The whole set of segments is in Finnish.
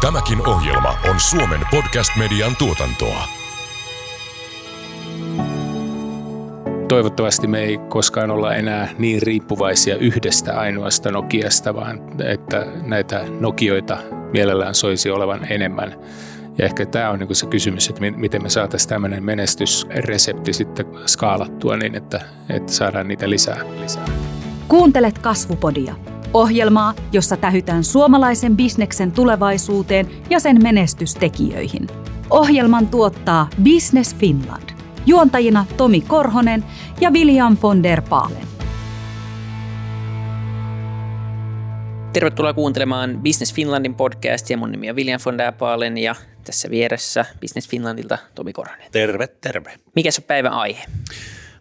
Tämäkin ohjelma on Suomen podcast-median tuotantoa. Toivottavasti me ei koskaan olla enää niin riippuvaisia yhdestä ainoasta Nokiasta, vaan että näitä Nokioita mielellään soisi olevan enemmän. Ja ehkä tämä on niin se kysymys, että miten me saataisiin tämmöinen menestysresepti sitten skaalattua niin, että, että saadaan niitä lisää. lisää. Kuuntelet Kasvupodia. Ohjelmaa, jossa tähytään suomalaisen bisneksen tulevaisuuteen ja sen menestystekijöihin. Ohjelman tuottaa Business Finland. Juontajina Tomi Korhonen ja William von der Paalen. Tervetuloa kuuntelemaan Business Finlandin podcastia. Mun nimi on William von der Paalen ja tässä vieressä Business Finlandilta Tomi Korhonen. Terve, terve. Mikä se päivän aihe?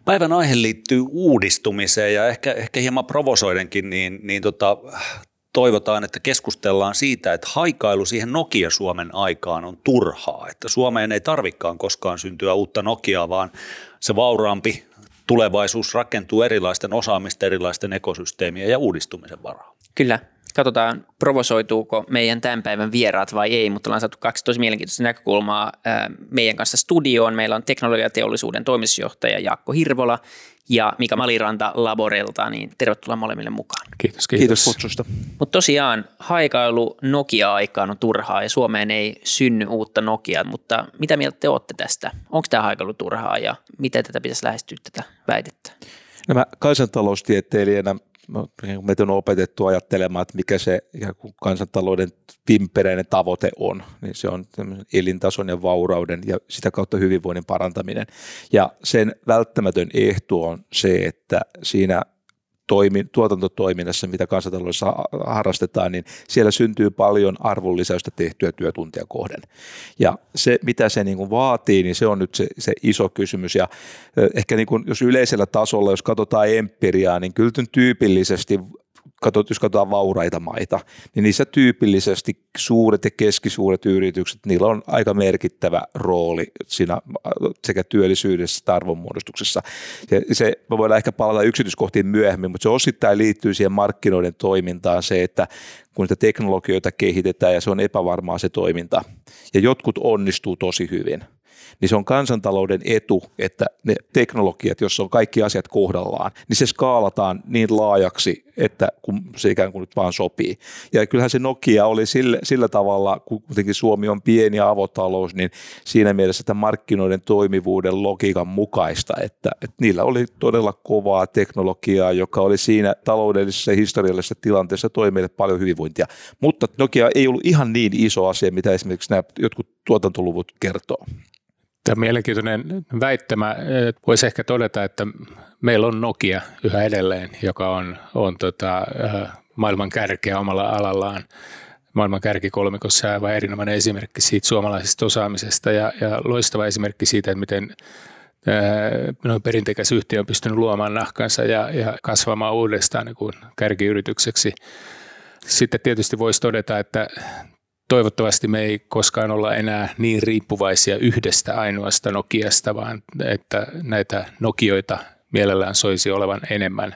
Päivän aihe liittyy uudistumiseen ja ehkä, ehkä hieman provosoidenkin, niin, niin tota, toivotaan, että keskustellaan siitä, että haikailu siihen Nokia-Suomen aikaan on turhaa, että Suomeen ei tarvikaan koskaan syntyä uutta Nokiaa, vaan se vauraampi tulevaisuus rakentuu erilaisten osaamisten, erilaisten ekosysteemien ja uudistumisen varaan. Kyllä, Katsotaan, provosoituuko meidän tämän päivän vieraat vai ei, mutta ollaan saatu kaksi tosi mielenkiintoista näkökulmaa meidän kanssa studioon. Meillä on teknologiateollisuuden toimitusjohtaja Jaakko Hirvola ja Mika Maliranta Laborelta, niin tervetuloa molemmille mukaan. Kiitos, kiitos. kiitos kutsusta. Mutta tosiaan haikailu Nokia-aikaan on turhaa ja Suomeen ei synny uutta Nokiaa, mutta mitä mieltä te olette tästä? Onko tämä haikailu turhaa ja miten tätä pitäisi lähestyä tätä väitettä? No mä kansantaloustieteilijänä meitä on opetettu ajattelemaan, että mikä se kansantalouden pimpereinen tavoite on, niin se on elintason ja vaurauden ja sitä kautta hyvinvoinnin parantaminen. Ja sen välttämätön ehto on se, että siinä toimi, tuotantotoiminnassa, mitä kansantaloudessa harrastetaan, niin siellä syntyy paljon arvonlisäystä tehtyä työtuntia kohden. Ja se, mitä se niin kuin vaatii, niin se on nyt se, se iso kysymys. Ja ehkä niin kuin, jos yleisellä tasolla, jos katsotaan empiriaa, niin kyllä tyypillisesti katsot, jos katsotaan vauraita maita, niin niissä tyypillisesti suuret ja keskisuuret yritykset, niillä on aika merkittävä rooli siinä sekä työllisyydessä että arvonmuodostuksessa. Ja se, me voidaan ehkä palata yksityiskohtiin myöhemmin, mutta se osittain liittyy siihen markkinoiden toimintaan se, että kun niitä teknologioita kehitetään ja se on epävarmaa se toiminta, ja jotkut onnistuu tosi hyvin – niin se on kansantalouden etu, että ne teknologiat, jossa on kaikki asiat kohdallaan, niin se skaalataan niin laajaksi, että kun se ikään kuin nyt vaan sopii. Ja kyllähän se Nokia oli sillä, sillä tavalla, kun kuitenkin Suomi on pieni avotalous, niin siinä mielessä että markkinoiden toimivuuden logiikan mukaista, että, että niillä oli todella kovaa teknologiaa, joka oli siinä taloudellisessa ja historiallisessa tilanteessa toimille paljon hyvinvointia. Mutta Nokia ei ollut ihan niin iso asia, mitä esimerkiksi nämä jotkut tuotantoluvut kertoo. Tämä on mielenkiintoinen väittämä. Voisi ehkä todeta, että meillä on Nokia yhä edelleen, joka on, on tota, äh, maailman kärkeä omalla alallaan. Maailman kärkikolmikossa ja aivan erinomainen esimerkki siitä suomalaisesta osaamisesta ja, ja loistava esimerkki siitä, että miten äh, noin perinteikäs yhtiö on pystynyt luomaan nahkansa ja, ja kasvamaan uudestaan niin kuin kärkiyritykseksi. Sitten tietysti voisi todeta, että toivottavasti me ei koskaan olla enää niin riippuvaisia yhdestä ainoasta Nokiasta, vaan että näitä Nokioita mielellään soisi olevan enemmän.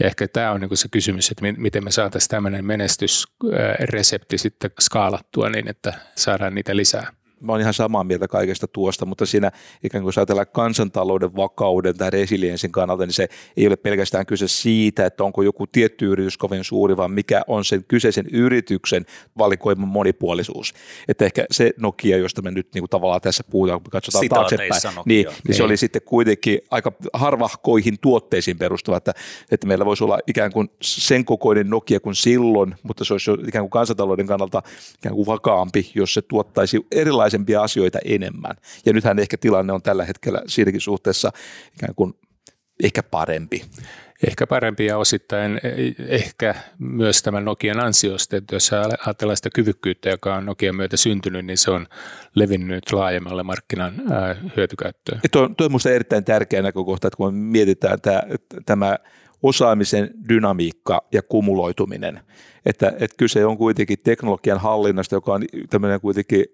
Ja ehkä tämä on niin se kysymys, että miten me saataisiin tämmöinen menestysresepti sitten skaalattua niin, että saadaan niitä lisää mä oon ihan samaa mieltä kaikesta tuosta, mutta siinä ikään kuin ajatellaan kansantalouden vakauden tai resilienssin kannalta, niin se ei ole pelkästään kyse siitä, että onko joku tietty yritys kovin suuri, vaan mikä on sen kyseisen yrityksen valikoiman monipuolisuus. Että ehkä se Nokia, josta me nyt niin kuin tavallaan tässä puhutaan, kun katsotaan taaksepäin, niin, niin se oli sitten kuitenkin aika harvahkoihin tuotteisiin perustuva, että, että meillä voisi olla ikään kuin sen kokoinen Nokia kuin silloin, mutta se olisi ikään kuin kansantalouden kannalta ikään kuin vakaampi, jos se tuottaisi erilaisia erilaisempia asioita enemmän. Ja nythän ehkä tilanne on tällä hetkellä siinäkin suhteessa ikään kuin ehkä parempi. Ehkä parempi ja osittain ehkä myös tämän Nokian ansiosta, että jos ajatellaan sitä kyvykkyyttä, joka on Nokian myötä syntynyt, niin se on levinnyt laajemmalle markkinan hyötykäyttöön. Tuo, tuo on minusta erittäin tärkeä näkökohta, että kun me mietitään tämä, tämä osaamisen dynamiikka ja kumuloituminen, että, että kyse on kuitenkin teknologian hallinnasta, joka on tämmöinen kuitenkin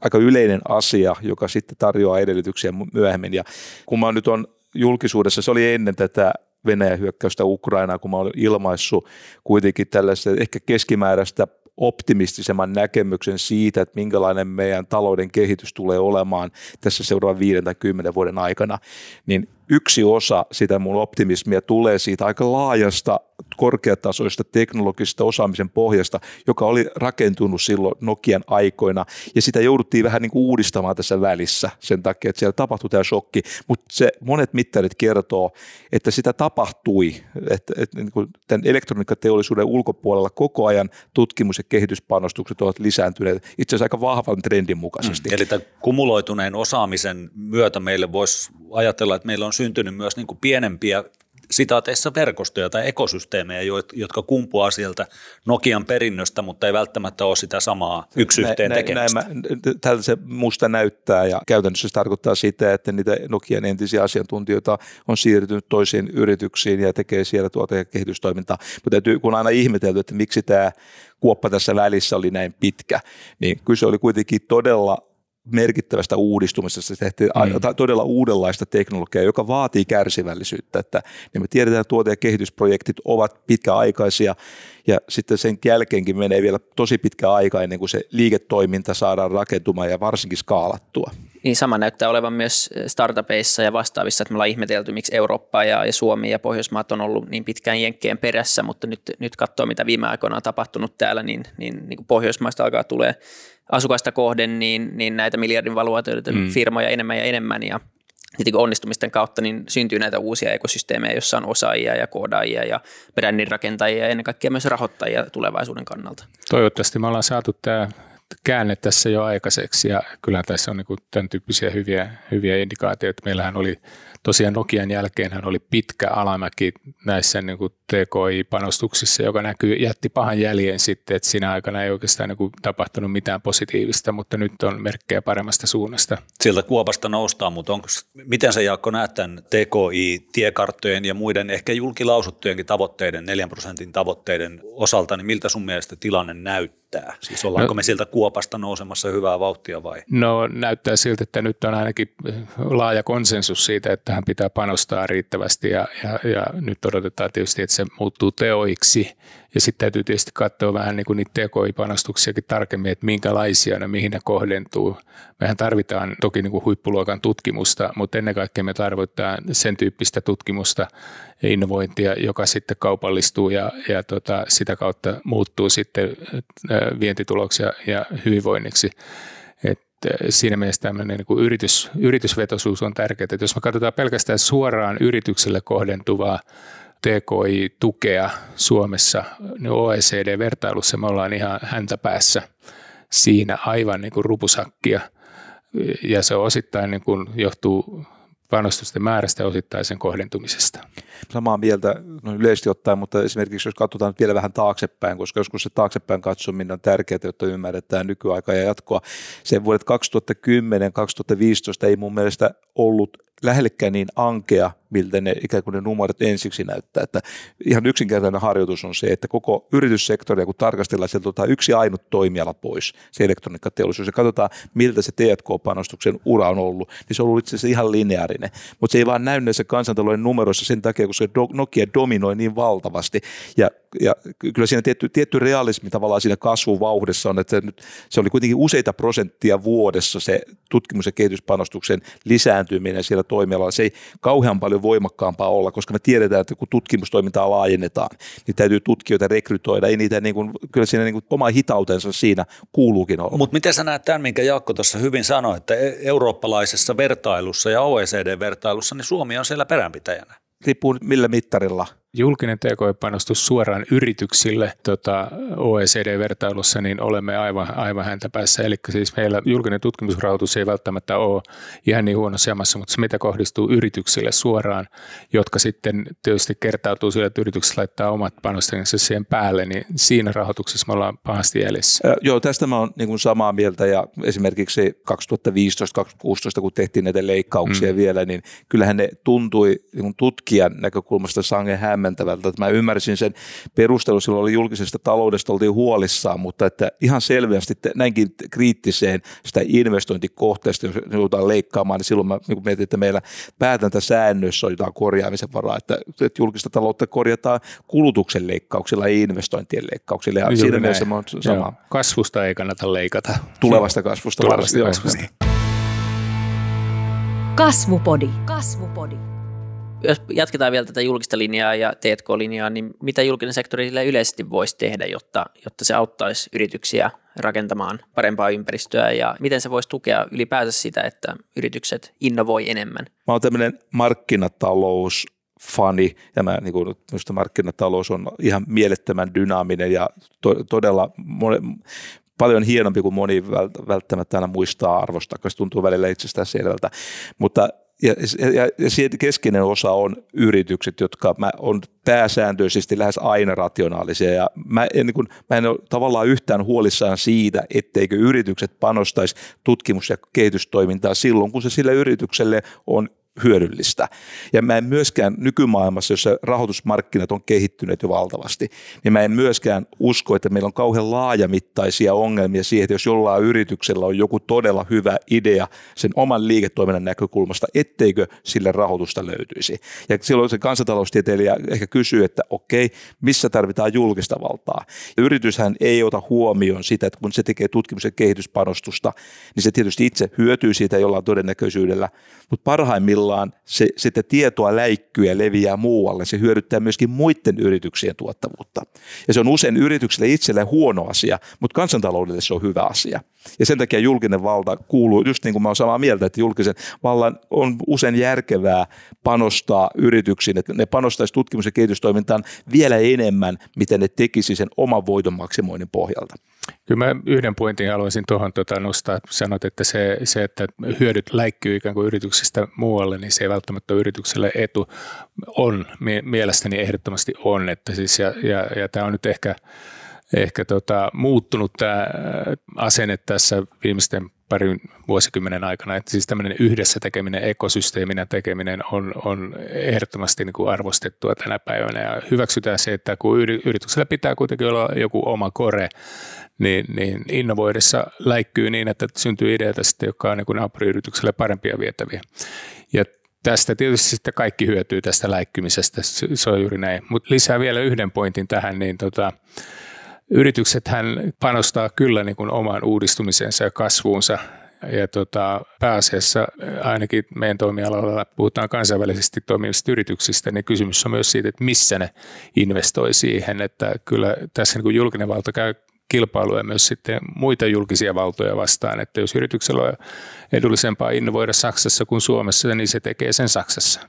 aika yleinen asia, joka sitten tarjoaa edellytyksiä myöhemmin. Ja kun mä nyt on julkisuudessa, se oli ennen tätä Venäjän hyökkäystä Ukrainaa, kun mä olen ilmaissut kuitenkin tällaista ehkä keskimääräistä optimistisemman näkemyksen siitä, että minkälainen meidän talouden kehitys tulee olemaan tässä seuraavan viiden tai kymmenen vuoden aikana, niin yksi osa sitä mun optimismia tulee siitä aika laajasta korkeatasoista teknologisesta osaamisen pohjasta, joka oli rakentunut silloin Nokian aikoina, ja sitä jouduttiin vähän niin kuin uudistamaan tässä välissä sen takia, että siellä tapahtui tämä shokki, mutta se monet mittarit kertoo, että sitä tapahtui, että, että niin kuin tämän elektroniikkateollisuuden ulkopuolella koko ajan tutkimus- ja kehityspanostukset ovat lisääntyneet itse asiassa aika vahvan trendin mukaisesti. Mm, eli tämän kumuloituneen osaamisen myötä meille voisi ajatella, että meillä on syntynyt myös niin kuin pienempiä sitaateissa verkostoja tai ekosysteemejä, jotka kumpuaa sieltä Nokian perinnöstä, mutta ei välttämättä ole sitä samaa yksi yhteen näin, tekemistä. Näin, näin tältä se musta näyttää ja käytännössä se tarkoittaa sitä, että niitä Nokian entisiä asiantuntijoita on siirtynyt toisiin yrityksiin ja tekee siellä tuote- ja kehitystoimintaa. Mutta täytyy, kun on aina ihmetelty, että miksi tämä kuoppa tässä välissä oli näin pitkä, niin kyllä se oli kuitenkin todella merkittävästä uudistumisesta. Se tehtiin mm. todella uudenlaista teknologiaa, joka vaatii kärsivällisyyttä. Että, niin me tiedetään, että tuote- ja kehitysprojektit ovat pitkäaikaisia ja sitten sen jälkeenkin menee vielä tosi pitkä aika ennen kuin se liiketoiminta saadaan rakentumaan ja varsinkin skaalattua. Niin sama näyttää olevan myös startupeissa ja vastaavissa, että me ollaan ihmetelty, miksi Eurooppa ja, ja Suomi ja Pohjoismaat on ollut niin pitkään jenkkeen perässä, mutta nyt, nyt katsoo, mitä viime aikoina on tapahtunut täällä, niin, niin, niin kuin Pohjoismaista alkaa tulee asukasta kohden, niin, niin näitä miljardin valuaatioita mm. firmoja enemmän ja enemmän ja sitten onnistumisten kautta niin syntyy näitä uusia ekosysteemejä, joissa on osaajia ja koodaajia ja brändin rakentajia ja ennen kaikkea myös rahoittajia tulevaisuuden kannalta. Toivottavasti me ollaan saatu tämä käänne tässä jo aikaiseksi ja kyllä tässä on niin tämän tyyppisiä hyviä, hyviä indikaatioita. Meillähän oli tosiaan Nokian jälkeen hän oli pitkä alamäki näissä niin kuin TKI-panostuksissa, joka näkyy, jätti pahan jäljen sitten, että siinä aikana ei oikeastaan niin kuin tapahtunut mitään positiivista, mutta nyt on merkkejä paremmasta suunnasta. Sieltä kuopasta noustaan, mutta onko, miten se Jaakko näet tämän TKI-tiekarttojen ja muiden ehkä julkilausuttujenkin tavoitteiden, 4 prosentin tavoitteiden osalta, niin miltä sun mielestä tilanne näyttää? Siis ollaanko no, me sieltä kuopasta nousemassa hyvää vauhtia vai? No näyttää siltä, että nyt on ainakin laaja konsensus siitä, että tähän pitää panostaa riittävästi ja, ja, ja nyt odotetaan tietysti, että se muuttuu teoiksi ja sitten täytyy tietysti katsoa vähän niin kuin niitä tekoipanostuksiakin tarkemmin, että minkälaisia ne, mihin ne kohdentuu. Mehän tarvitaan toki niin kuin huippuluokan tutkimusta, mutta ennen kaikkea me tarvitaan sen tyyppistä tutkimusta innovointia, joka sitten kaupallistuu ja, ja tota, sitä kautta muuttuu sitten vientituloksia ja hyvinvoinniksi. siinä mielessä tämmöinen niin kuin yritys, yritysvetoisuus on tärkeää. Jos me katsotaan pelkästään suoraan yritykselle kohdentuvaa TKI-tukea Suomessa, niin OECD-vertailussa me ollaan ihan häntä päässä siinä aivan niin kuin rupusakkia. Ja se osittain niin kuin johtuu panostusten määrästä ja osittain sen kohdentumisesta. Samaa mieltä no yleisesti ottaen, mutta esimerkiksi jos katsotaan vielä vähän taaksepäin, koska joskus se taaksepäin katsominen on tärkeää, jotta ymmärretään nykyaikaa ja jatkoa. Sen vuodet 2010-2015 ei mun mielestä ollut lähellekään niin ankea, miltä ne ikään kuin ne numerot ensiksi näyttää. Että ihan yksinkertainen harjoitus on se, että koko yrityssektoria, kun tarkastellaan, sieltä otetaan yksi ainut toimiala pois, se elektroniikkateollisuus, ja katsotaan, miltä se T&K-panostuksen ura on ollut, niin se on ollut itse asiassa ihan lineaarinen. Mutta se ei vaan näy näissä kansantalouden numeroissa sen takia, koska Nokia dominoi niin valtavasti. Ja, ja kyllä siinä tietty, tietty realismi tavallaan siinä kasvuvauhdessa on, että se, nyt, se oli kuitenkin useita prosenttia vuodessa se tutkimus- ja kehityspanostuksen lisääntyminen siellä toimialalla. Se ei kauhean paljon voimakkaampaa olla, koska me tiedetään, että kun tutkimustoimintaa laajennetaan, niin täytyy tutkijoita rekrytoida. Ei niitä niin kuin, kyllä siinä niin kuin oma hitautensa siinä kuuluukin olla. Mutta miten sä näet tämän, minkä Jaakko tuossa hyvin sanoi, että e- eurooppalaisessa vertailussa ja OECD-vertailussa, niin Suomi on siellä peränpitäjänä? Riippuu millä mittarilla julkinen TK-panostus suoraan yrityksille tota OECD-vertailussa, niin olemme aivan, aivan häntä päässä. Eli siis meillä julkinen tutkimusrahoitus ei välttämättä ole ihan niin huonossa jamassa, mutta se mitä kohdistuu yrityksille suoraan, jotka sitten tietysti kertautuu sille, että yritykset laittaa omat panostensa siihen päälle, niin siinä rahoituksessa me ollaan pahasti jäljessä. Äh, joo, tästä mä oon niin samaa mieltä ja esimerkiksi 2015-2016, kun tehtiin näitä leikkauksia mm. vielä, niin kyllähän ne tuntui niin tutkijan näkökulmasta sangen hämmä hämmentävältä. Että mä ymmärsin sen perustelu, silloin oli julkisesta taloudesta oltiin huolissaan, mutta että ihan selvästi näinkin kriittiseen sitä investointikohteesta, jos joudutaan leikkaamaan, niin silloin mä niin mietin, että meillä päätäntäsäännöissä on jotain korjaamisen varaa, että, että julkista taloutta korjataan kulutuksen leikkauksilla ja investointien leikkauksilla. Ja siinä mielessä mä sama. Kasvusta ei kannata leikata. Tulevasta kasvusta. Tulevasta kasvusta. Kasvupodi. Kasvupodi. Jos jatketaan vielä tätä julkista linjaa ja T&K-linjaa, niin mitä julkinen sektori yleisesti voisi tehdä, jotta, jotta se auttaisi yrityksiä rakentamaan parempaa ympäristöä ja miten se voisi tukea ylipäänsä sitä, että yritykset innovoi enemmän? Mä oon tämmöinen markkinatalous fani, ja mä, niin kuin, minusta markkinatalous on ihan mielettömän dynaaminen ja to, todella moni, paljon hienompi kuin moni välttämättä aina muistaa arvostaa, koska se tuntuu välillä itsestään selvältä. Mutta ja, ja, ja keskeinen osa on yritykset, jotka mä on pääsääntöisesti lähes aina rationaalisia. Ja mä en, niin kuin, mä en ole tavallaan yhtään huolissaan siitä, etteikö yritykset panostaisi tutkimus- ja kehitystoimintaa silloin, kun se sille yritykselle on hyödyllistä. Ja mä en myöskään nykymaailmassa, jossa rahoitusmarkkinat on kehittyneet jo valtavasti, niin mä en myöskään usko, että meillä on kauhean laajamittaisia ongelmia siihen, että jos jollain yrityksellä on joku todella hyvä idea sen oman liiketoiminnan näkökulmasta, etteikö sille rahoitusta löytyisi. Ja silloin se kansantaloustieteilijä ehkä kysyy, että okei, missä tarvitaan julkista valtaa. Ja yrityshän ei ota huomioon sitä, että kun se tekee tutkimus- ja kehityspanostusta, niin se tietysti itse hyötyy siitä jollain todennäköisyydellä, mutta parhaimmillaan se, sitten tietoa läikkyy ja leviää muualle. Se hyödyttää myöskin muiden yrityksien tuottavuutta. Ja se on usein yritykselle itselleen huono asia, mutta kansantaloudelle se on hyvä asia. Ja sen takia julkinen valta kuuluu, just niin kuin mä olen samaa mieltä, että julkisen vallan on usein järkevää panostaa yrityksiin, että ne panostaisi tutkimus- ja kehitystoimintaan vielä enemmän, miten ne tekisi sen oman voiton maksimoinnin pohjalta. Kyllä mä yhden pointin haluaisin tuohon tuota nostaa. Sanot, että se, se, että hyödyt läikkyy ikään kuin yrityksestä muualle, niin se ei välttämättä ole yritykselle etu. On, mielestäni ehdottomasti on. Että siis, ja, ja, ja tämä on nyt ehkä, ehkä tota, muuttunut tämä asenne tässä viimeisten parin vuosikymmenen aikana. Että siis tämmöinen yhdessä tekeminen, ekosysteeminä tekeminen on, on ehdottomasti niin kuin arvostettua tänä päivänä. Ja hyväksytään se, että kun yrityksellä pitää kuitenkin olla joku oma kore, niin, niin innovoidessa läikkyy niin, että syntyy ideoita sitten, jotka on niin naapuriyritykselle parempia vietäviä. Ja tästä tietysti sitten kaikki hyötyy tästä läikkymisestä, se on juuri näin. Mutta lisää vielä yhden pointin tähän, niin tota, yrityksethän panostaa kyllä niin kuin omaan uudistumiseensa ja kasvuunsa. Ja tota, pääasiassa ainakin meidän toimialalla puhutaan kansainvälisesti toimivista yrityksistä, niin kysymys on myös siitä, että missä ne investoi siihen, että kyllä tässä niin kuin julkinen valta käy kilpailua myös sitten muita julkisia valtoja vastaan, että jos yrityksellä on edullisempaa innovoida Saksassa kuin Suomessa, niin se tekee sen Saksassa.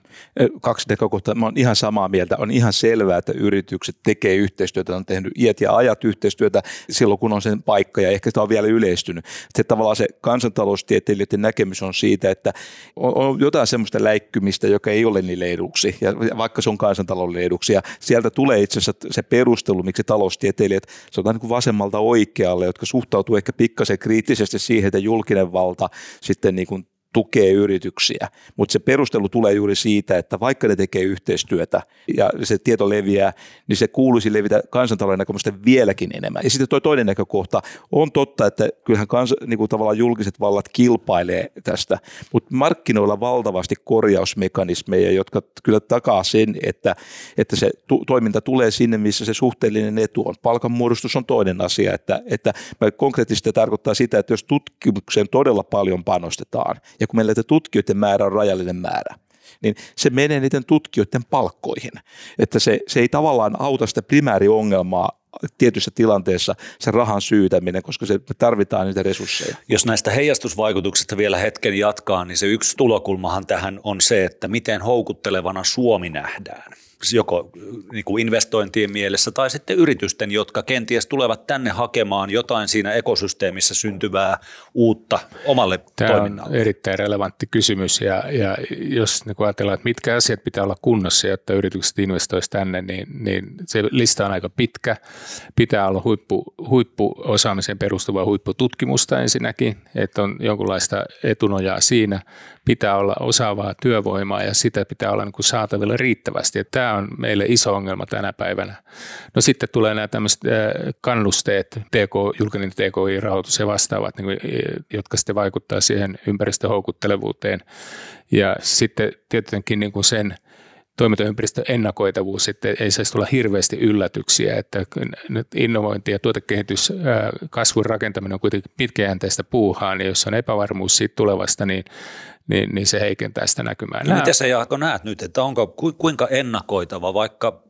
Kaksi näkökohtaa. Mä olen ihan samaa mieltä. On ihan selvää, että yritykset tekee yhteistyötä, on tehnyt iät ja ajat yhteistyötä silloin, kun on sen paikka ja ehkä sitä on vielä yleistynyt. Se tavallaan se kansantaloustieteilijöiden näkemys on siitä, että on jotain semmoista läikkymistä, joka ei ole niille eduksi, ja vaikka se on kansantalouden eduksi. Ja sieltä tulee itse asiassa se perustelu, miksi taloustieteilijät, se on niin kuin vasemmalta oikealle, jotka suhtautuu ehkä pikkasen kriittisesti siihen, että julkinen valta sitten niin kuin tukee yrityksiä, mutta se perustelu tulee juuri siitä, että vaikka ne tekee yhteistyötä ja se tieto leviää, niin se kuuluisi levitä kansantalouden näkökulmasta vieläkin enemmän. Ja sitten tuo toinen näkökohta, on totta, että kyllähän kans, niin kuin tavallaan julkiset vallat kilpailee tästä, mutta markkinoilla valtavasti korjausmekanismeja, jotka kyllä takaa sen, että, että se tu- toiminta tulee sinne, missä se suhteellinen etu on. Palkanmuodostus on toinen asia, että, että konkreettisesti tarkoittaa sitä, että jos tutkimukseen todella paljon panostetaan ja ja kun meillä tutkijoiden määrä on rajallinen määrä, niin se menee niiden tutkijoiden palkkoihin. Että se, se ei tavallaan auta sitä primääriongelmaa tietyssä tilanteessa se rahan syytäminen, koska se tarvitaan niitä resursseja. Jos näistä heijastusvaikutuksista vielä hetken jatkaa, niin se yksi tulokulmahan tähän on se, että miten houkuttelevana Suomi nähdään joko niin kuin investointien mielessä tai sitten yritysten, jotka kenties tulevat tänne hakemaan jotain siinä ekosysteemissä syntyvää uutta omalle Tämä toiminnalle. on erittäin relevantti kysymys ja, ja jos niin ajatellaan, että mitkä asiat pitää olla kunnossa, jotta yritykset investoisivat tänne, niin, niin se lista on aika pitkä. Pitää olla huippu, huippuosaamiseen perustuvaa huippututkimusta ensinnäkin, että on jonkunlaista etunojaa siinä. Pitää olla osaavaa työvoimaa ja sitä pitää olla niin kuin saatavilla riittävästi. Ja tämä on meille iso ongelma tänä päivänä. No sitten tulee nämä tämmöiset kannusteet, TK, julkinen TKI-rahoitus ja vastaavat, niin kuin, jotka sitten vaikuttaa siihen ympäristöhoukuttelevuuteen. Ja sitten tietenkin niin kuin sen toimintaympäristön ennakoitavuus, että ei saisi tulla hirveästi yllätyksiä, että nyt innovointi ja tuotekehitys, kasvun rakentaminen on kuitenkin pitkäjänteistä puuhaa, niin jos on epävarmuus siitä tulevasta, niin niin, niin se heikentää sitä näkymää. No, miten sä Jaakko näet nyt, että onko kuinka ennakoitava vaikka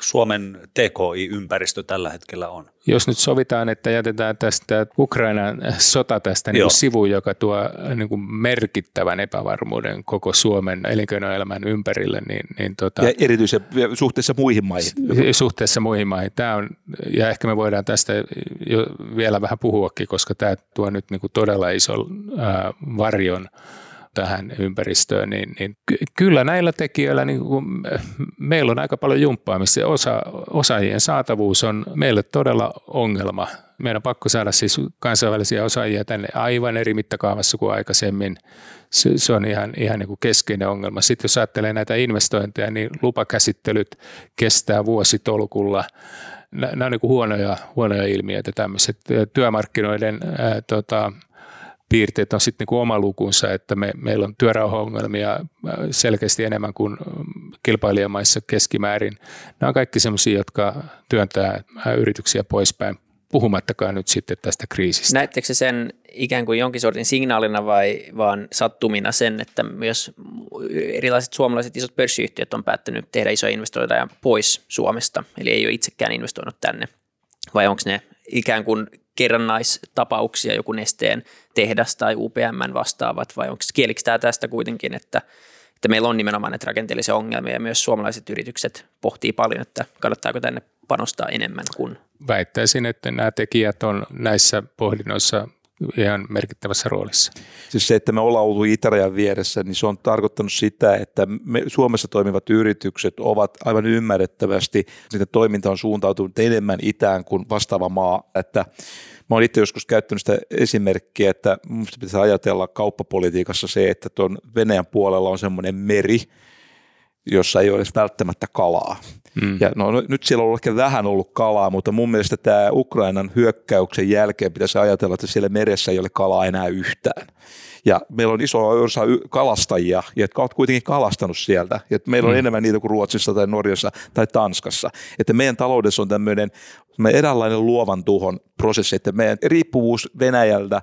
Suomen TKI-ympäristö tällä hetkellä on? Jos nyt sovitaan, että jätetään tästä Ukrainan sota tästä niin sivuun, joka tuo niin kuin merkittävän epävarmuuden koko Suomen elinkeinoelämän ympärille. Niin, niin tota, ja erityisesti suhteessa muihin maihin. Suhteessa muihin maihin. Tämä on, ja ehkä me voidaan tästä jo vielä vähän puhuakin, koska tämä tuo nyt niin kuin todella iso ää, varjon tähän ympäristöön, niin, niin kyllä näillä tekijöillä niin kuin meillä on aika paljon jumppaamista. Osa, osaajien saatavuus on meille todella ongelma. Meidän on pakko saada siis kansainvälisiä osaajia tänne aivan eri mittakaavassa kuin aikaisemmin. Se, se on ihan, ihan niin kuin keskeinen ongelma. Sitten jos ajattelee näitä investointeja, niin lupakäsittelyt kestää vuositolkulla nämä on niin huonoja, huonoja ilmiöitä tämmöiset työmarkkinoiden ää, tota, piirteet on sitten niin oma lukunsa, että me, meillä on työrauhaongelmia äh, selkeästi enemmän kuin mm, kilpailijamaissa keskimäärin. Nämä on kaikki sellaisia, jotka työntää äh, yrityksiä poispäin, puhumattakaan nyt sitten tästä kriisistä. Näettekö se sen ikään kuin jonkin sortin signaalina vai vaan sattumina sen, että myös erilaiset suomalaiset isot pörssiyhtiöt on päättänyt tehdä isoja investointeja pois Suomesta, eli ei ole itsekään investoinut tänne, vai onko ne ikään kuin kerrannaistapauksia, joku nesteen tehdas tai UPM vastaavat, vai onko kielikö tämä tästä kuitenkin, että, että meillä on nimenomaan näitä rakenteellisia ongelmia ja myös suomalaiset yritykset pohtii paljon, että kannattaako tänne panostaa enemmän kuin. Väittäisin, että nämä tekijät on näissä pohdinnoissa ihan merkittävässä roolissa. Siis se, että me ollaan ollut itärajan vieressä, niin se on tarkoittanut sitä, että me Suomessa toimivat yritykset ovat aivan ymmärrettävästi, niiden toiminta on suuntautunut enemmän itään kuin vastaava maa, että Mä olen itse joskus käyttänyt sitä esimerkkiä, että minusta pitäisi ajatella kauppapolitiikassa se, että tuon Venäjän puolella on semmoinen meri, jossa ei ole välttämättä kalaa. Mm. Ja no, no, nyt siellä on ehkä vähän ollut kalaa, mutta mun mielestä tämä Ukrainan hyökkäyksen jälkeen pitäisi ajatella, että siellä meressä ei ole kalaa enää yhtään. Ja meillä on iso osa kalastajia, jotka ovat kuitenkin kalastanut sieltä. Ja meillä on mm. enemmän niitä kuin Ruotsissa tai Norjassa tai Tanskassa. Että meidän taloudessa on tämmöinen eräänlainen luovan tuhon prosessi, että meidän riippuvuus Venäjältä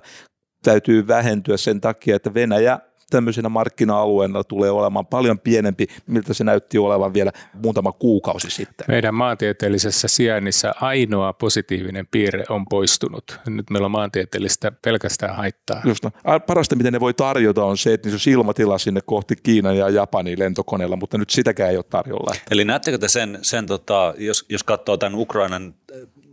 täytyy vähentyä sen takia, että Venäjä tämmöisenä markkina-alueena tulee olemaan paljon pienempi, miltä se näytti olevan vielä muutama kuukausi sitten. Meidän maantieteellisessä sijainnissa ainoa positiivinen piirre on poistunut. Nyt meillä on maantieteellistä pelkästään haittaa. Just no. Parasta, miten ne voi tarjota, on se, että niissä on ilmatila sinne kohti Kiinan ja Japanin lentokoneella, mutta nyt sitäkään ei ole tarjolla. Eli näettekö te sen, sen tota, jos, jos katsoo tämän Ukrainan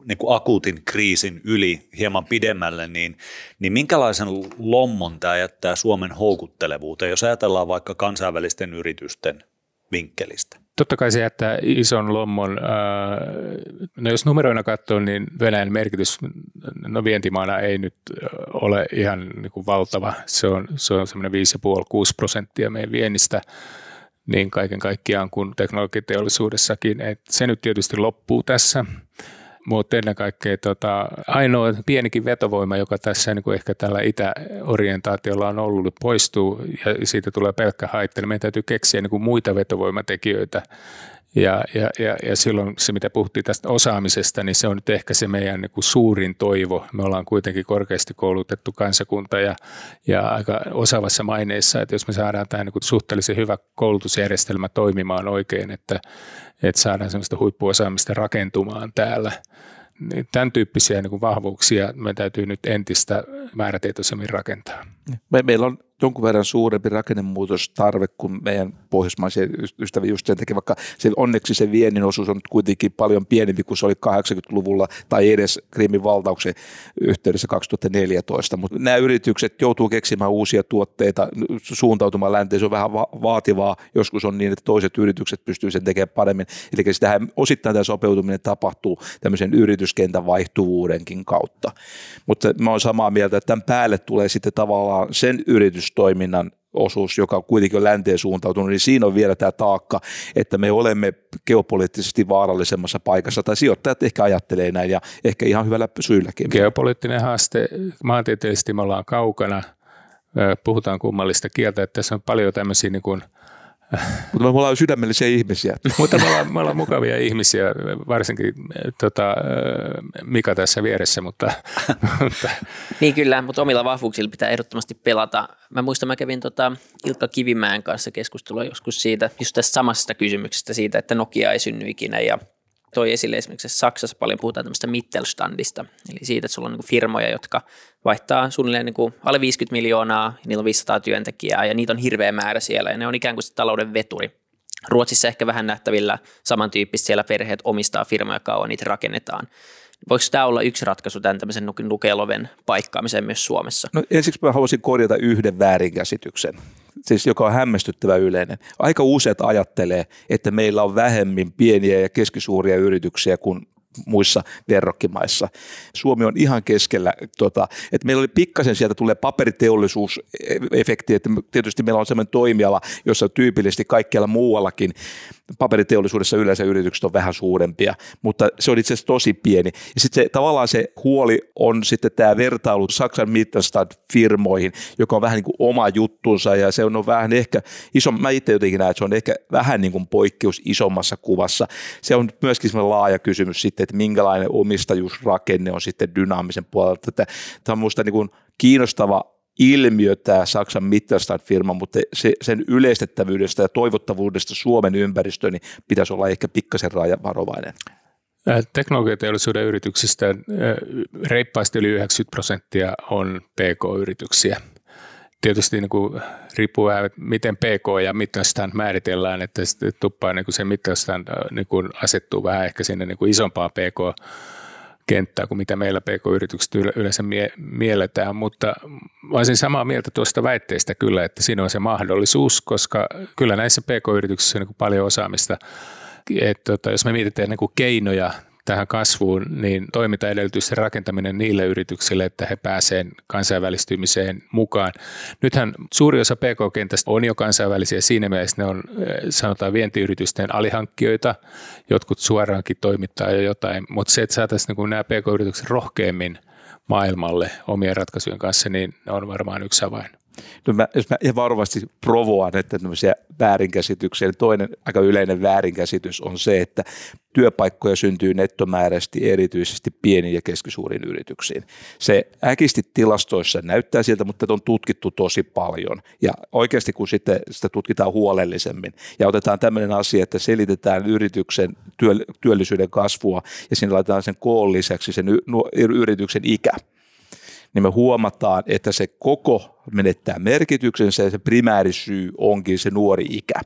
niin kuin akuutin kriisin yli hieman pidemmälle, niin, niin minkälaisen lommon tämä jättää Suomen houkuttelevuuteen, jos ajatellaan vaikka kansainvälisten yritysten vinkkelistä? Totta kai se jättää ison lommon. No jos numeroina katsoo, niin Venäjän merkitys no vientimaana ei nyt ole ihan niin kuin valtava. Se on, se on semmoinen 5,5-6 prosenttia meidän viennistä niin kaiken kaikkiaan kuin teknologiteollisuudessakin. Et se nyt tietysti loppuu tässä mutta ennen kaikkea tota, ainoa pienikin vetovoima, joka tässä niin kuin ehkä tällä itäorientaatiolla on ollut, poistuu ja siitä tulee pelkkä haitta, niin meidän täytyy keksiä niin kuin muita vetovoimatekijöitä, ja, ja, ja, ja silloin se, mitä puhuttiin tästä osaamisesta, niin se on nyt ehkä se meidän niin kuin suurin toivo. Me ollaan kuitenkin korkeasti koulutettu kansakunta ja, ja aika osaavassa maineessa, että jos me saadaan tämä niin kuin suhteellisen hyvä koulutusjärjestelmä toimimaan oikein, että, että saadaan sellaista huippuosaamista rakentumaan täällä, niin tämän tyyppisiä niin kuin vahvuuksia me täytyy nyt entistä määrätietoisemmin rakentaa. Me, meillä on jonkun verran suurempi rakennemuutostarve kuin meidän pohjoismaisen ystäviä just sen takia, vaikka se, onneksi se viennin osuus on kuitenkin paljon pienempi kuin se oli 80-luvulla tai edes Krimin valtauksen yhteydessä 2014, mutta nämä yritykset joutuu keksimään uusia tuotteita, suuntautumaan länteen, se on vähän va- vaativaa, joskus on niin, että toiset yritykset pystyvät sen tekemään paremmin, eli sitähän osittain tämä sopeutuminen tapahtuu tämmöisen yrityskentän vaihtuvuudenkin kautta, mutta mä olen samaa mieltä, että tämän päälle tulee sitten tavallaan sen yritys yritystoiminnan osuus, joka kuitenkin on länteen suuntautunut, niin siinä on vielä tämä taakka, että me olemme geopoliittisesti vaarallisemmassa paikassa, tai sijoittajat ehkä ajattelee näin, ja ehkä ihan hyvällä syylläkin. Geopoliittinen haaste, maantieteellisesti me ollaan kaukana, puhutaan kummallista kieltä, että tässä on paljon tämmöisiä niin kuin – mutta me ollaan sydämellisiä ihmisiä. Mutta me ollaan, me ollaan mukavia ihmisiä, varsinkin tota, Mika tässä vieressä. Mutta, mutta. Niin kyllä, mutta omilla vahvuuksilla pitää ehdottomasti pelata. Mä muistan, mä kävin tota Ilkka Kivimäen kanssa keskustelua joskus siitä, just tästä samasta kysymyksestä siitä, että Nokia ei synny ikinä ja toi esille esimerkiksi että Saksassa paljon puhutaan tämmöistä Mittelstandista, eli siitä, että sulla on niin firmoja, jotka vaihtaa suunnilleen niin alle 50 miljoonaa, niillä on 500 työntekijää ja niitä on hirveä määrä siellä ja ne on ikään kuin se talouden veturi. Ruotsissa ehkä vähän nähtävillä samantyyppistä siellä perheet omistaa firmoja kauan, niitä rakennetaan. Voiko tämä olla yksi ratkaisu tämän tämmöisen nukeloven paikkaamiseen myös Suomessa? No ensiksi mä haluaisin korjata yhden väärinkäsityksen siis joka on hämmästyttävä yleinen. Aika useat ajattelee, että meillä on vähemmän pieniä ja keskisuuria yrityksiä kuin muissa verrokkimaissa. Suomi on ihan keskellä, tota, että meillä oli pikkasen sieltä tulee paperiteollisuusefekti, että tietysti meillä on sellainen toimiala, jossa tyypillisesti kaikkialla muuallakin paperiteollisuudessa yleensä yritykset on vähän suurempia, mutta se on itse asiassa tosi pieni. Ja sitten se, tavallaan se huoli on sitten tämä vertailu Saksan Mittelstand-firmoihin, joka on vähän niin kuin oma juttunsa ja se on vähän ehkä iso, mä itse jotenkin näen, että se on ehkä vähän niin kuin poikkeus isommassa kuvassa. Se on myöskin semmoinen laaja kysymys sitten, että minkälainen omistajuusrakenne on sitten dynaamisen puolelta. Tämä on minusta niin kuin kiinnostava ilmiö tämä Saksan Mittelstand-firma, mutta se, sen yleistettävyydestä ja toivottavuudesta Suomen ympäristöön niin pitäisi olla ehkä pikkasen varovainen. Teknologiateollisuuden yrityksistä reippaasti yli 90 prosenttia on PK-yrityksiä. Tietysti niin kuin, riippuu vähän, miten PK ja Mittelstand määritellään, että tuppaa niin kuin se Mittelstand niin kuin asettuu vähän ehkä sinne niin kuin isompaan PK kenttää kuin mitä meillä PK-yritykset yleensä mie- mielletään, mutta olisin samaa mieltä tuosta väitteestä kyllä, että siinä on se mahdollisuus, koska kyllä näissä PK-yrityksissä on niin paljon osaamista, että tota, jos me mietitään niin keinoja tähän kasvuun, niin toimintaedellytysten rakentaminen niille yrityksille, että he pääsevät kansainvälistymiseen mukaan. Nythän suuri osa PK-kentästä on jo kansainvälisiä, siinä mielessä ne on eh, sanotaan vientiyritysten alihankkijoita, jotkut suoraankin toimittaa jo jotain, mutta se, että saataisiin niin nämä PK-yritykset rohkeammin maailmalle omien ratkaisujen kanssa, niin on varmaan yksi avain. No mä, jos mä ihan varovasti provoan, että tämmöisiä väärinkäsityksiä, niin toinen aika yleinen väärinkäsitys on se, että työpaikkoja syntyy nettomääräisesti erityisesti pieniin ja keskisuuriin yrityksiin. Se äkisti tilastoissa näyttää siltä, mutta on tutkittu tosi paljon. Ja oikeasti kun sitten sitä tutkitaan huolellisemmin ja otetaan tämmöinen asia, että selitetään yrityksen työllisyyden kasvua ja siinä laitetaan sen koon lisäksi sen yrityksen ikä, niin me huomataan, että se koko menettää merkityksensä ja se primäärisyy onkin se nuori ikä.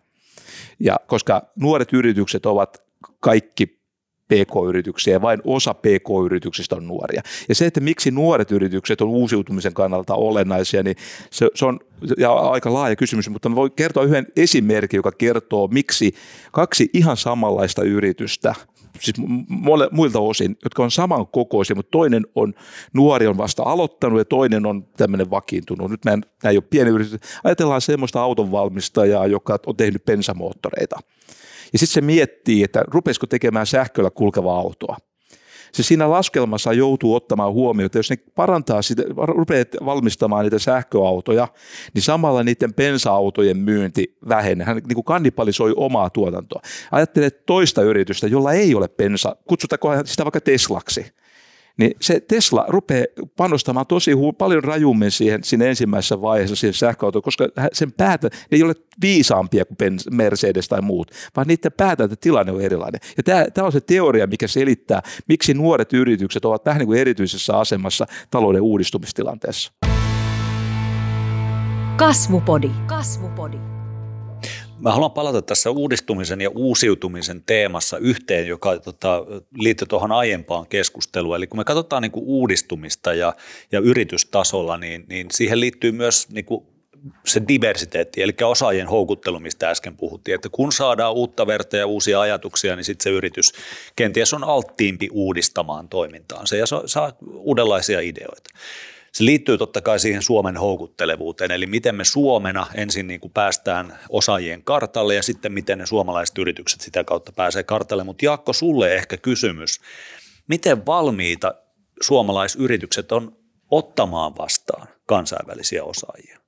Ja koska nuoret yritykset ovat kaikki PK-yrityksiä ja vain osa PK-yrityksistä on nuoria. Ja se, että miksi nuoret yritykset on uusiutumisen kannalta olennaisia, niin se, se on ja aika laaja kysymys, mutta voin kertoa yhden esimerkin, joka kertoo, miksi kaksi ihan samanlaista yritystä siis mole, muilta osin, jotka on samankokoisia, mutta toinen on nuori on vasta aloittanut ja toinen on tämmöinen vakiintunut. Nyt nämä ei ole pieni yritys. Ajatellaan semmoista autonvalmistajaa, joka on tehnyt pensamoottoreita. Ja sitten se miettii, että rupesiko tekemään sähköllä kulkevaa autoa se siinä laskelmassa joutuu ottamaan huomioon, että jos ne parantaa sitä, rupeat valmistamaan niitä sähköautoja, niin samalla niiden pensa-autojen myynti vähenee. Hän niin kuin kannibalisoi omaa tuotantoa. Ajattelee toista yritystä, jolla ei ole pensa, kutsutaanko sitä vaikka Teslaksi niin se Tesla rupeaa panostamaan tosi paljon rajummin siihen siinä ensimmäisessä vaiheessa siihen sähköautoon, koska sen päätä ne ei ole viisaampia kuin Mercedes tai muut, vaan niiden päätä, että tilanne on erilainen. Ja tämä, tämä on se teoria, mikä selittää, miksi nuoret yritykset ovat vähän niin kuin erityisessä asemassa talouden uudistumistilanteessa. Kasvupodi. Kasvupodi. Mä haluan palata tässä uudistumisen ja uusiutumisen teemassa yhteen, joka tota, liittyy tuohon aiempaan keskusteluun. Eli kun me katsotaan niin kuin uudistumista ja, ja yritystasolla, niin, niin siihen liittyy myös niin kuin se diversiteetti, eli osaajien houkuttelu, mistä äsken puhuttiin, että kun saadaan uutta verta ja uusia ajatuksia, niin sitten se yritys kenties on alttiimpi uudistamaan toimintaansa ja saa uudenlaisia ideoita. Se liittyy totta kai siihen Suomen houkuttelevuuteen, eli miten me Suomena ensin niin kuin päästään osaajien kartalle ja sitten miten ne suomalaiset yritykset sitä kautta pääsee kartalle. Mutta Jaakko, sulle ehkä kysymys, miten valmiita suomalaisyritykset on ottamaan vastaan kansainvälisiä osaajia?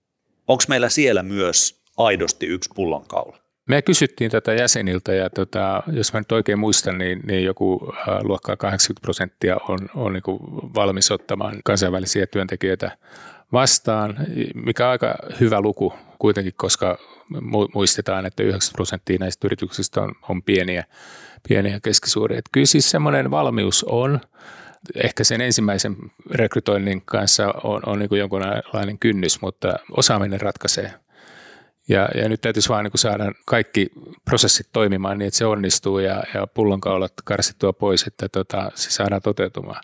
Onko meillä siellä myös aidosti yksi pullonkaula? Me kysyttiin tätä jäseniltä ja tota, jos mä nyt oikein muistan, niin, niin joku äh, luokkaa 80 prosenttia on, on niin kuin valmis ottamaan kansainvälisiä työntekijöitä vastaan, mikä on aika hyvä luku kuitenkin, koska muistetaan, että 90 prosenttia näistä yrityksistä on, on pieniä, pieniä ja keskisuuria. Että kyllä siis semmoinen valmius on. Ehkä sen ensimmäisen rekrytoinnin kanssa on, on niin kuin jonkunlainen kynnys, mutta osaaminen ratkaisee – ja, ja nyt täytyisi vaan niin saada kaikki prosessit toimimaan niin, että se onnistuu ja, ja pullonkaulat karsittua pois, että tota, se saadaan toteutumaan.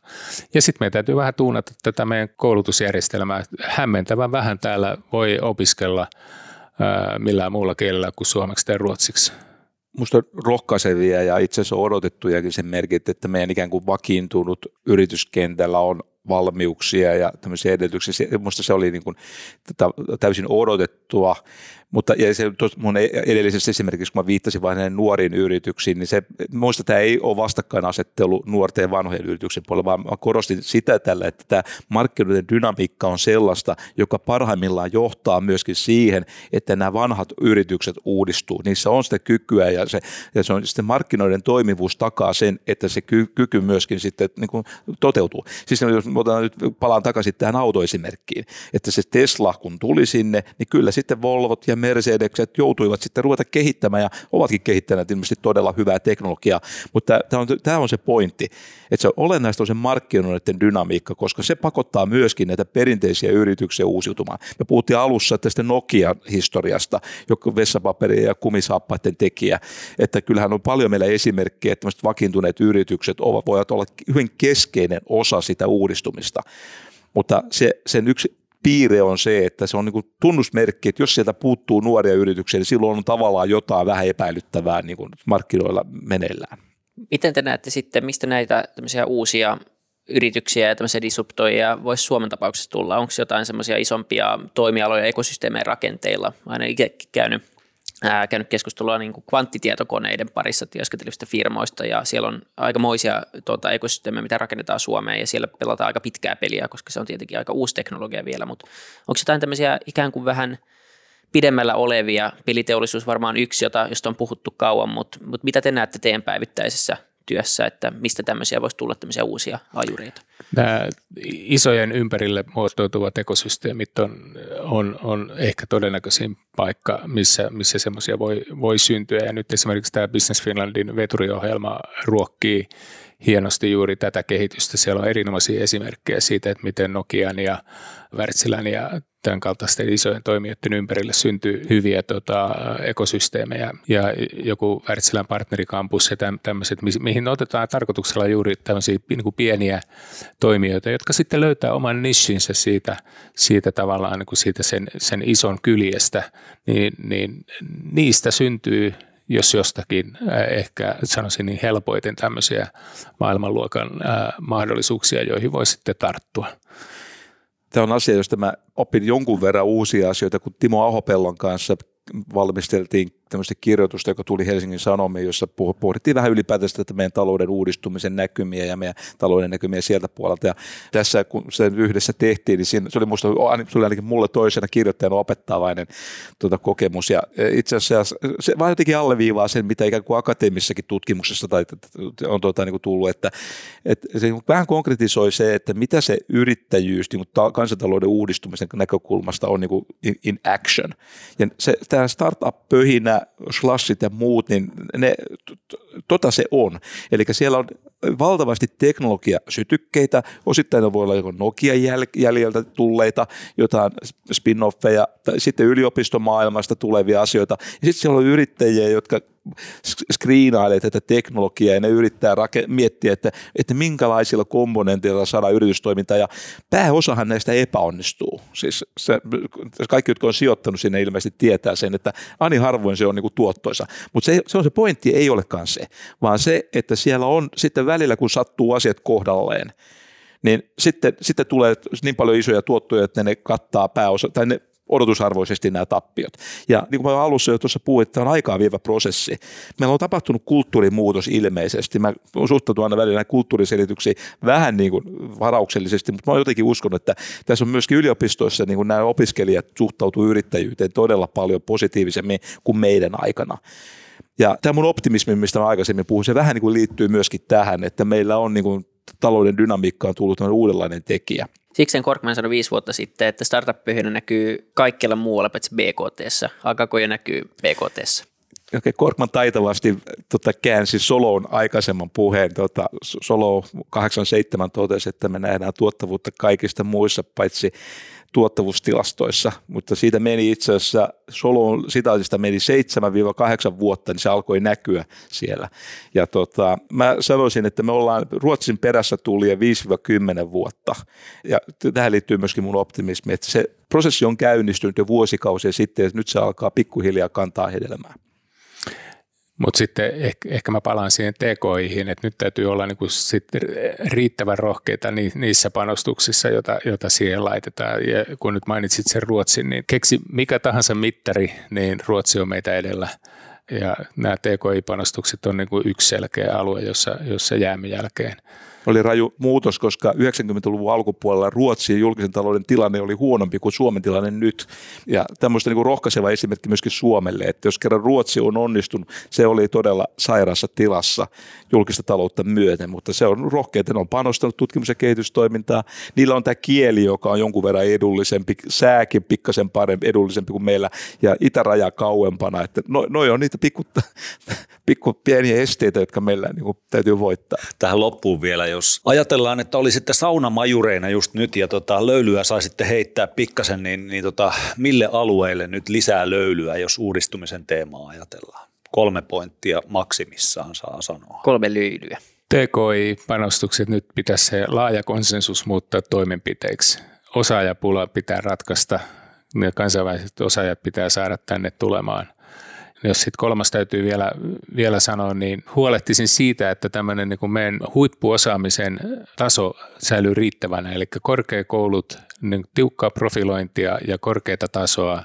Ja sitten meidän täytyy vähän tuunata tätä meidän koulutusjärjestelmää. Hämmentävän vähän täällä voi opiskella ää, millään muulla kielellä kuin suomeksi tai ruotsiksi. Minusta rohkaisevia ja itse asiassa odotettujakin sen merkit, että meidän ikään kuin vakiintunut yrityskentällä on valmiuksia ja tämmöisiä edellytyksiä. Minusta se oli niin kuin täysin odotettua mutta ja se mun e- edellisessä esimerkiksi, kun mä viittasin vain näihin nuoriin yrityksiin, niin se, muista tämä ei ole vastakkainasettelu nuorten ja vanhojen yrityksen puolella, vaan mä korostin sitä tällä, että tämä markkinoiden dynamiikka on sellaista, joka parhaimmillaan johtaa myöskin siihen, että nämä vanhat yritykset uudistuu. Niissä on sitä kykyä ja se, ja se on sitten markkinoiden toimivuus takaa sen, että se ky, kyky myöskin sitten niin kuin toteutuu. Siis jos otan nyt palaan takaisin tähän autoesimerkkiin, että se Tesla kun tuli sinne, niin kyllä sitten Volvot ja Mercedekset joutuivat sitten ruveta kehittämään ja ovatkin kehittäneet ilmeisesti todella hyvää teknologiaa, mutta tämä on, tämä on se pointti, että se on olennaista on se markkinoiden dynamiikka, koska se pakottaa myöskin näitä perinteisiä yrityksiä uusiutumaan. Me puhuttiin alussa tästä Nokia-historiasta, joka vessapaperia ja kumisaappaiden tekijä, että kyllähän on paljon meillä esimerkkejä, että vakiintuneet yritykset voivat olla hyvin keskeinen osa sitä uudistumista. Mutta se, sen yksi piirre on se, että se on niin tunnusmerkki, että jos sieltä puuttuu nuoria yrityksiä, niin silloin on tavallaan jotain vähän epäilyttävää niin kuin markkinoilla meneillään. Miten te näette sitten, mistä näitä uusia yrityksiä ja tämmöisiä disruptoijia voisi Suomen tapauksessa tulla? Onko jotain semmoisia isompia toimialoja ekosysteemien rakenteilla? Aina itse käynyt ää, käynyt keskustelua niin kuin kvanttitietokoneiden parissa työskentelevistä firmoista ja siellä on aikamoisia tuota, ekosysteemejä, mitä rakennetaan Suomeen ja siellä pelataan aika pitkää peliä, koska se on tietenkin aika uusi teknologia vielä, mutta onko jotain tämmöisiä ikään kuin vähän pidemmällä olevia, peliteollisuus varmaan yksi, jota, josta on puhuttu kauan, mutta, mutta mitä te näette teidän päivittäisessä työssä, että mistä tämmöisiä voisi tulla tämmöisiä uusia ajureita? Nämä isojen ympärille muotoutuvat ekosysteemit on, on, on ehkä todennäköisin paikka, missä, missä semmoisia voi, voi syntyä. Ja nyt esimerkiksi tämä Business Finlandin veturiohjelma ruokkii hienosti juuri tätä kehitystä. Siellä on erinomaisia esimerkkejä siitä, että miten Nokian ja Wärtsilän ja tämän kaltaisten isojen toimijoiden ympärille syntyy hyviä tota, ekosysteemejä ja joku Wärtsilän partnerikampus ja tämmöiset, mihin otetaan tarkoituksella juuri tämmöisiä niin kuin pieniä toimijoita, jotka sitten löytää oman nishinsä siitä, siitä tavallaan niin kuin siitä sen, sen ison kyljestä, niin, niin niistä syntyy jos jostakin ehkä sanoisin niin helpoiten tämmöisiä maailmanluokan mahdollisuuksia, joihin voi sitten tarttua. Tämä on asia, josta mä opin jonkun verran uusia asioita, kun Timo Ahopellon kanssa valmisteltiin tämmöistä kirjoitusta, joka tuli Helsingin Sanomiin, jossa pohdittiin vähän ylipäätänsä että meidän talouden uudistumisen näkymiä ja meidän talouden näkymiä sieltä puolelta. Ja tässä kun se yhdessä tehtiin, niin siinä, se oli musta, se oli ainakin mulle toisena kirjoittajana opettavainen tuota, kokemus. Ja e, itse asiassa se vaan jotenkin alleviivaa sen, mitä ikään kuin akateemisessakin tutkimuksessa tai on tuota, niin kuin tullut, että, että se vähän konkretisoi se, että mitä se yrittäjyys niin kansantalouden uudistumisen näkökulmasta on niin kuin in, in action. Ja se, tämä startup-pöhinä slashit ja muut, niin ne, tota se on. Eli siellä on valtavasti teknologiasytykkeitä, osittain ne voi olla joko Nokia jäljeltä tulleita, jotain spin-offeja, tai sitten yliopistomaailmasta tulevia asioita, ja sitten siellä on yrittäjiä, jotka skriinailee tätä teknologiaa ja ne yrittää rake- miettiä, että, että minkälaisilla komponenteilla saadaan yritystoimintaa ja pääosahan näistä epäonnistuu. Siis se, kaikki, jotka on sijoittanut sinne ilmeisesti tietää sen, että ani harvoin se on niin kuin tuottoisa, mutta se, se on se pointti, ei olekaan se, vaan se, että siellä on sitten välillä, kun sattuu asiat kohdalleen, niin sitten, sitten tulee niin paljon isoja tuottoja, että ne kattaa pääosa, tai ne odotusarvoisesti nämä tappiot. Ja niin kuin mä alussa jo tuossa puhuin, että tämä on aikaa vievä prosessi. Meillä on tapahtunut kulttuurimuutos ilmeisesti. Mä suhtaudun aina välillä kulttuuriselityksiin vähän niin kuin varauksellisesti, mutta mä jotenkin uskon, että tässä on myöskin yliopistoissa niin kuin nämä opiskelijat suhtautuu yrittäjyyteen todella paljon positiivisemmin kuin meidän aikana. Ja tämä mun optimismi, mistä mä aikaisemmin puhuin, se vähän niin kuin liittyy myöskin tähän, että meillä on niin kuin talouden dynamiikkaan tullut uudenlainen tekijä. Siksi sen Korkman sanoi viisi vuotta sitten, että startup näkyy kaikkialla muualla paitsi BKT. Alkaako jo näkyy BKT? Okei, Korkman taitavasti tota, käänsi Soloon aikaisemman puheen. Tota, Solo 87 totesi, että me nähdään tuottavuutta kaikista muissa paitsi tuottavuustilastoissa, mutta siitä meni itse asiassa Solon sitaatista meni 7-8 vuotta, niin se alkoi näkyä siellä. Ja tota, mä sanoisin, että me ollaan Ruotsin perässä tullia 5-10 vuotta. Ja tähän liittyy myöskin mun optimismi, että se prosessi on käynnistynyt jo vuosikausia sitten, ja nyt se alkaa pikkuhiljaa kantaa hedelmää. Mutta sitten ehkä, ehkä mä palaan siihen TKIhin, että nyt täytyy olla niinku sit riittävän rohkeita niissä panostuksissa, joita, joita siihen laitetaan. Ja kun nyt mainitsit sen Ruotsin, niin keksi mikä tahansa mittari, niin Ruotsi on meitä edellä. Ja nämä TKI-panostukset on niinku yksi selkeä alue, jossa, jossa jäämme jälkeen oli raju muutos, koska 90-luvun alkupuolella Ruotsin julkisen talouden tilanne oli huonompi kuin Suomen tilanne nyt. Ja tämmöistä niin rohkaiseva esimerkki myöskin Suomelle, että jos kerran Ruotsi on onnistunut, se oli todella sairaassa tilassa julkista taloutta myöten, mutta se on rohkeita, ne on panostanut tutkimus- ja kehitystoimintaa. Niillä on tämä kieli, joka on jonkun verran edullisempi, sääkin pikkasen parempi, edullisempi kuin meillä ja itäraja kauempana. Että no, noi on niitä pikku, pikku pieniä esteitä, jotka meillä niin kuin, täytyy voittaa. Tähän loppuun vielä, jos ajatellaan, että olisitte saunamajureina just nyt ja tota, löylyä saisitte heittää pikkasen, niin, niin tota, mille alueille nyt lisää löylyä, jos uudistumisen teemaa ajatellaan? Kolme pointtia maksimissaan saa sanoa. Kolme löylyä. TKI-panostukset nyt pitäisi se laaja konsensus muuttaa toimenpiteiksi. Osaajapula pitää ratkaista, ne kansainväliset osaajat pitää saada tänne tulemaan – jos sitten kolmas täytyy vielä, vielä sanoa, niin huolehtisin siitä, että tämmöinen niin meidän huippuosaamisen taso säilyy riittävänä, eli korkeakoulut, niin tiukkaa profilointia ja korkeata tasoa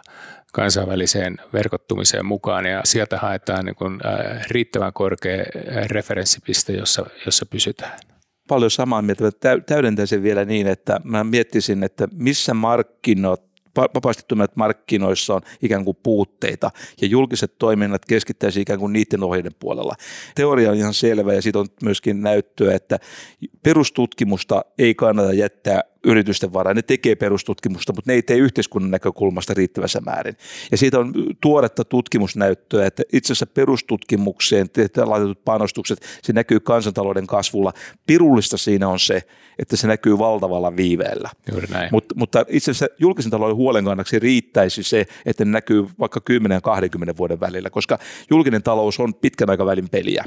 kansainväliseen verkottumiseen mukaan. Ja sieltä haetaan niin kuin riittävän korkea referenssipiste, jossa, jossa pysytään. Paljon samaa mieltä. Täydentäisin vielä niin, että mä miettisin, että missä markkinat vapaasti toimivat markkinoissa on ikään kuin puutteita ja julkiset toiminnat keskittäisi ikään kuin niiden ohjeiden puolella. Teoria on ihan selvä ja siitä on myöskin näyttöä, että perustutkimusta ei kannata jättää yritysten varaan. Ne tekee perustutkimusta, mutta ne ei tee yhteiskunnan näkökulmasta riittävässä määrin. Ja siitä on tuoretta tutkimusnäyttöä, että itse asiassa perustutkimukseen laitetut panostukset, se näkyy kansantalouden kasvulla. Pirullista siinä on se, että se näkyy valtavalla viiveellä. Juuri näin. Mut, mutta itse asiassa julkisen talouden huolen kannaksi riittäisi se, että ne näkyy vaikka 10 20 vuoden välillä, koska julkinen talous on pitkän aikavälin peliä.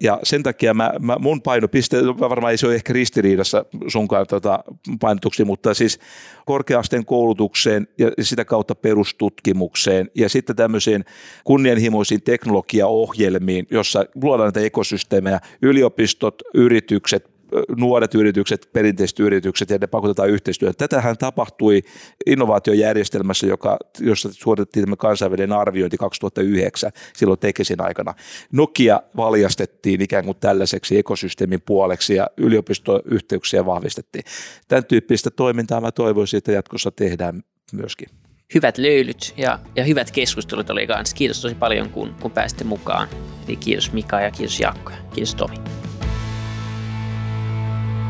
Ja sen takia mä, mä, mun painopiste, varmaan ei se ole ehkä ristiriidassa sunkaan tota painotuksi, mutta siis korkeasteen koulutukseen ja sitä kautta perustutkimukseen ja sitten tämmöisiin kunnianhimoisiin teknologiaohjelmiin, jossa luodaan näitä ekosysteemejä, yliopistot, yritykset, nuoret yritykset, perinteiset yritykset ja ne pakotetaan yhteistyöhön. Tätähän tapahtui innovaatiojärjestelmässä, joka, jossa suoritettiin tämä kansainvälinen arviointi 2009 silloin Tekesin aikana. Nokia valjastettiin ikään kuin tällaiseksi ekosysteemin puoleksi ja yliopistoyhteyksiä vahvistettiin. Tämän tyyppistä toimintaa mä toivoisin, että jatkossa tehdään myöskin hyvät löylyt ja, ja hyvät keskustelut oli kanssa. Kiitos tosi paljon, kun, kun pääsitte mukaan. Eli kiitos Mika ja kiitos Jaakko ja kiitos Tomi.